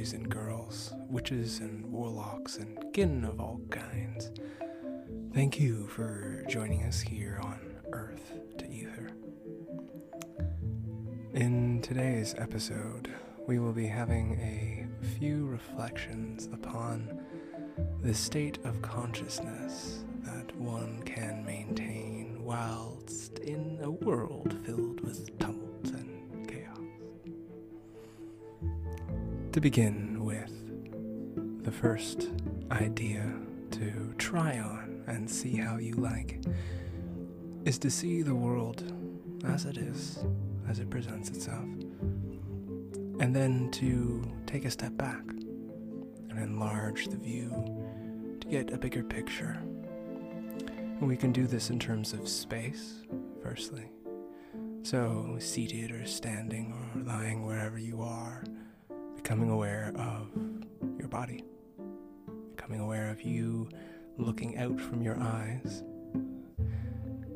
and boys and girls, witches and warlocks, and kin of all kinds. Thank you for joining us here on Earth to Ether. In today's episode, we will be having a few reflections upon the state of consciousness that one can maintain whilst in a world To begin with, the first idea to try on and see how you like is to see the world as it is, as it presents itself, and then to take a step back and enlarge the view to get a bigger picture. And we can do this in terms of space, firstly. So, seated or standing or lying wherever you are, becoming aware of your body, becoming aware of you looking out from your eyes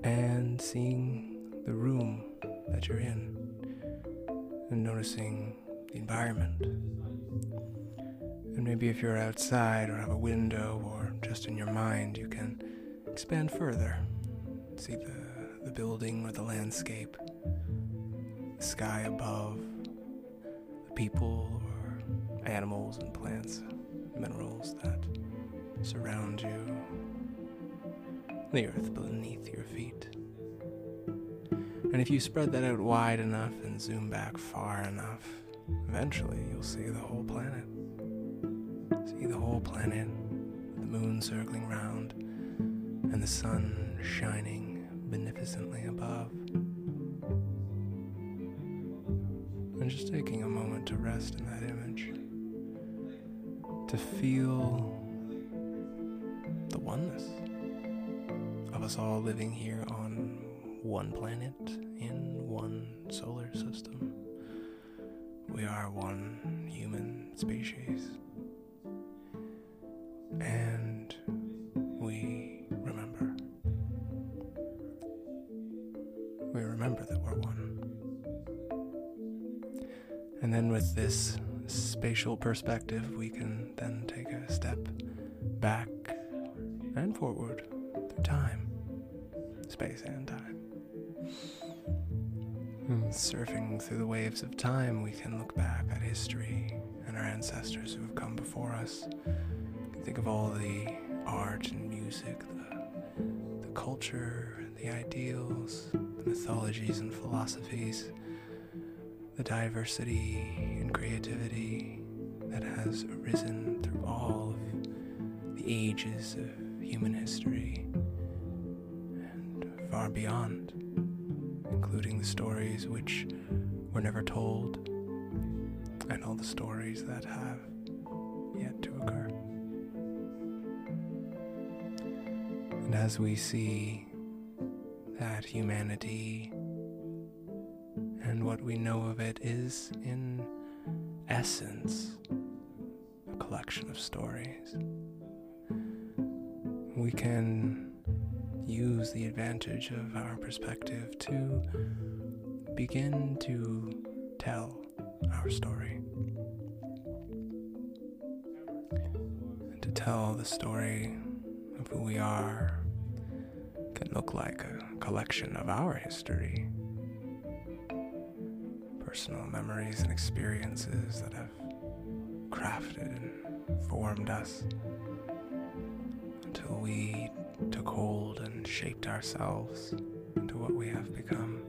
and seeing the room that you're in and noticing the environment. And maybe if you're outside or have a window or just in your mind, you can expand further. See the, the building or the landscape, the sky above, the people animals and plants, minerals that surround you, the earth beneath your feet. And if you spread that out wide enough and zoom back far enough, eventually you'll see the whole planet. See the whole planet, with the moon circling round, and the sun shining beneficently above. And just taking a moment to rest in that image, to feel the oneness of us all living here on one planet in one solar system. We are one human species. And we remember. We remember that we're one. And then with this spatial perspective, we can then take a step back and forward through time, space and time. And surfing through the waves of time, we can look back at history and our ancestors who have come before us. Think of all the art and music, the, the culture, the ideals, the mythologies and philosophies, the diversity creativity that has arisen through all of the ages of human history and far beyond, including the stories which were never told and all the stories that have yet to occur. And as we see that humanity and what we know of it is, in essence, a collection of stories, we can use the advantage of our perspective to begin to tell our story. And to tell the story of who we are can look like a collection of our history, personal memories and experiences that have crafted and formed us until we took hold and shaped ourselves into what we have become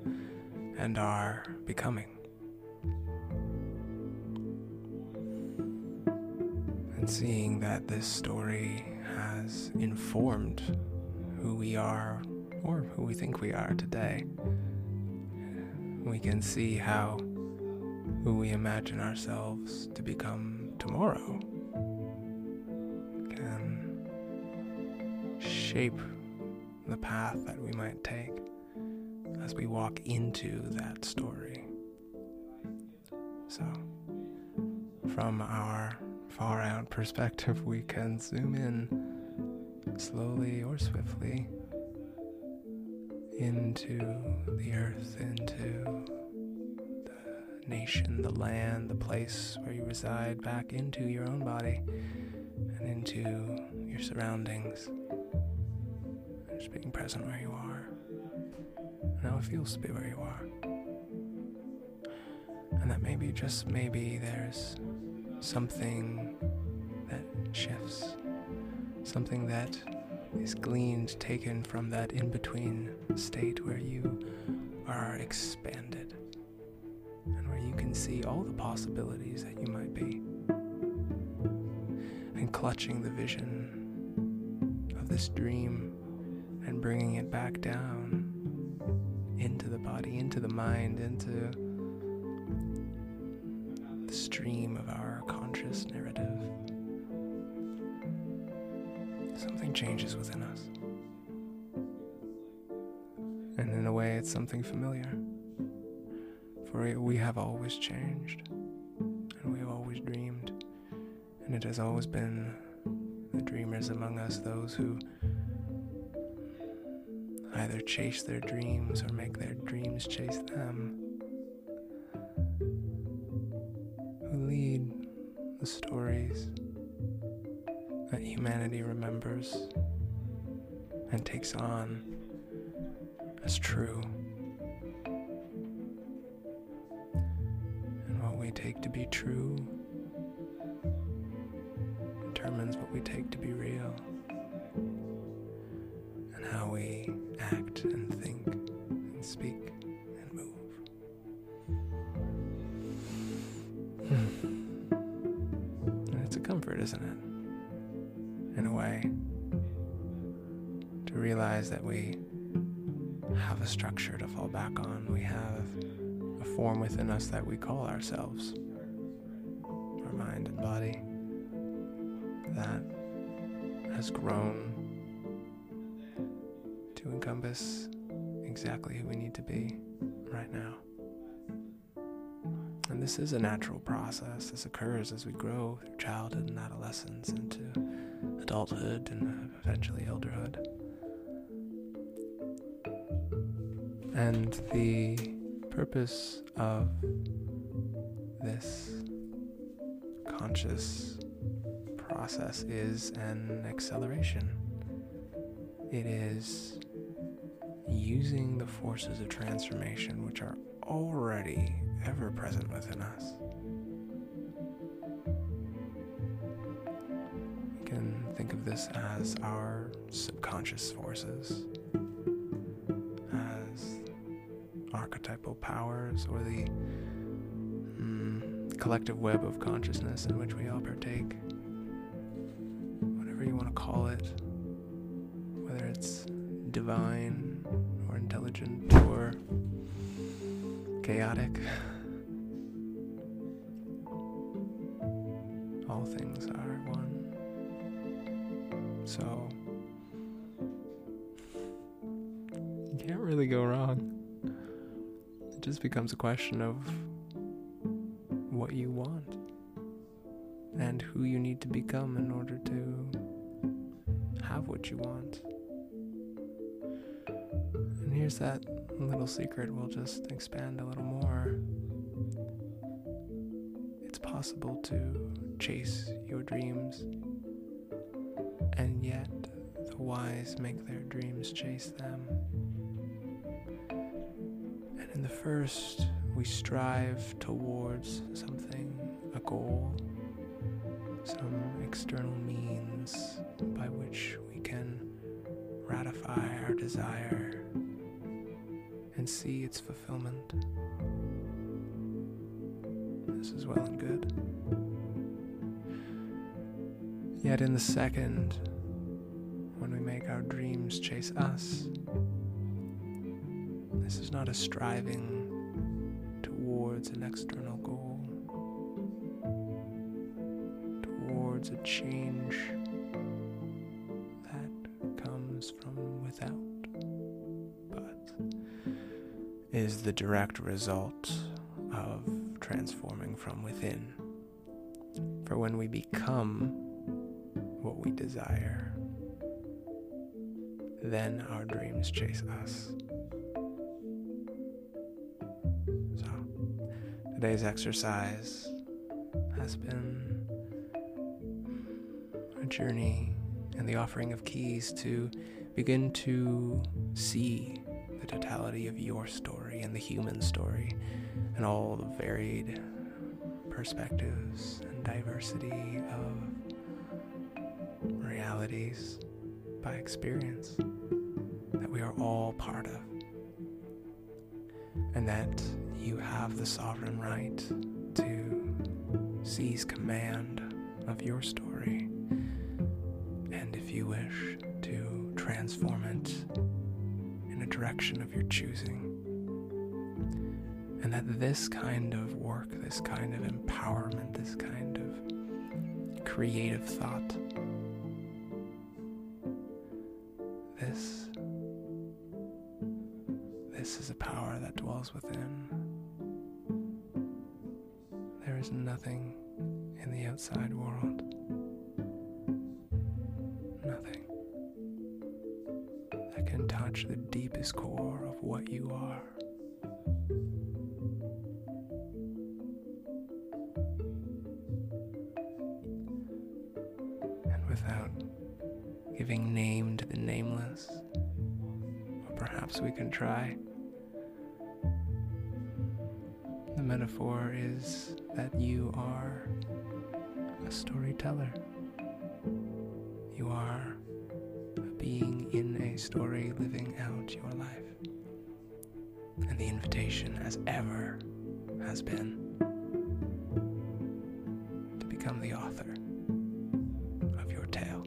and are becoming. And seeing that this story has informed who we are or who we think we are today, we can see how who we imagine ourselves to become tomorrow can shape the path that we might take as we walk into that story. So, from our far out perspective, we can zoom in slowly or swiftly into the earth, into nation, the land, the place where you reside back into your own body and into your surroundings. Just being present where you are and how it feels to be where you are. And that maybe, just maybe, there's something that shifts, something that is gleaned, taken from that in between state where you are expanded see all the possibilities that you might be. And clutching the vision of this dream and bringing it back down into the body, into the mind, into the stream of our conscious narrative. Something changes within us. And in a way, it's something familiar. For we have always changed, and we have always dreamed, and it has always been the dreamers among us, those who either chase their dreams or make their dreams chase them, who lead the stories that humanity remembers and takes on as true. We take to be true determines what we take to be real and how we act and think and speak and move. and it's a comfort, isn't it? In a way, to realize that we have a structure to fall back on. We have form within us that we call ourselves, our mind and body, that has grown to encompass exactly who we need to be right now. And this is a natural process. This occurs as we grow through childhood and adolescence into adulthood and eventually elderhood. And the purpose of this conscious process is an acceleration. It is using the forces of transformation which are already ever present within us. We can think of this as our subconscious forces archetypal powers or the mm, collective web of consciousness in which we all partake. Whatever you want to call it, whether it's divine or intelligent or chaotic. All things are one. So, you can't really go wrong just becomes a question of what you want and who you need to become in order to have what you want. And here's that little secret we'll just expand a little more. It's possible to chase your dreams, and yet the wise make their dreams chase them. In the first, we strive towards something, a goal, some external means by which we can ratify our desire and see its fulfillment. This is well and good. Yet, in the second, when we make our dreams chase us, this is not a striving towards an external goal, towards a change that comes from without, but is the direct result of transforming from within. For when we become what we desire, then our dreams chase us. Today's exercise has been a journey and the offering of keys to begin to see the totality of your story and the human story and all the varied perspectives and diversity of realities by experience that we are all part of. And that you have the sovereign right to seize command of your story. And if you wish, to transform it in a direction of your choosing and that this kind of work, this kind of empowerment, this kind of creative thought, this this is a power that dwells within. There is nothing in the outside world. Nothing that can touch the deepest core of what you are. And without giving name to the nameless. Or perhaps we can try. The metaphor is that you are a storyteller. You are a being in a story living out your life. And the invitation, as ever, has been to become the author. Of your tale.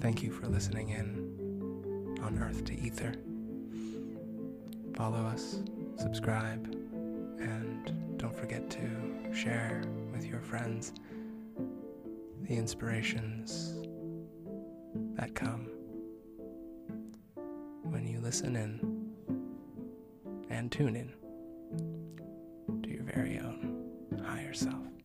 Thank you for listening in on Earth to Ether. Follow us, subscribe, and don't forget to share with your friends the inspirations that come when you listen in and tune in to your very own higher self.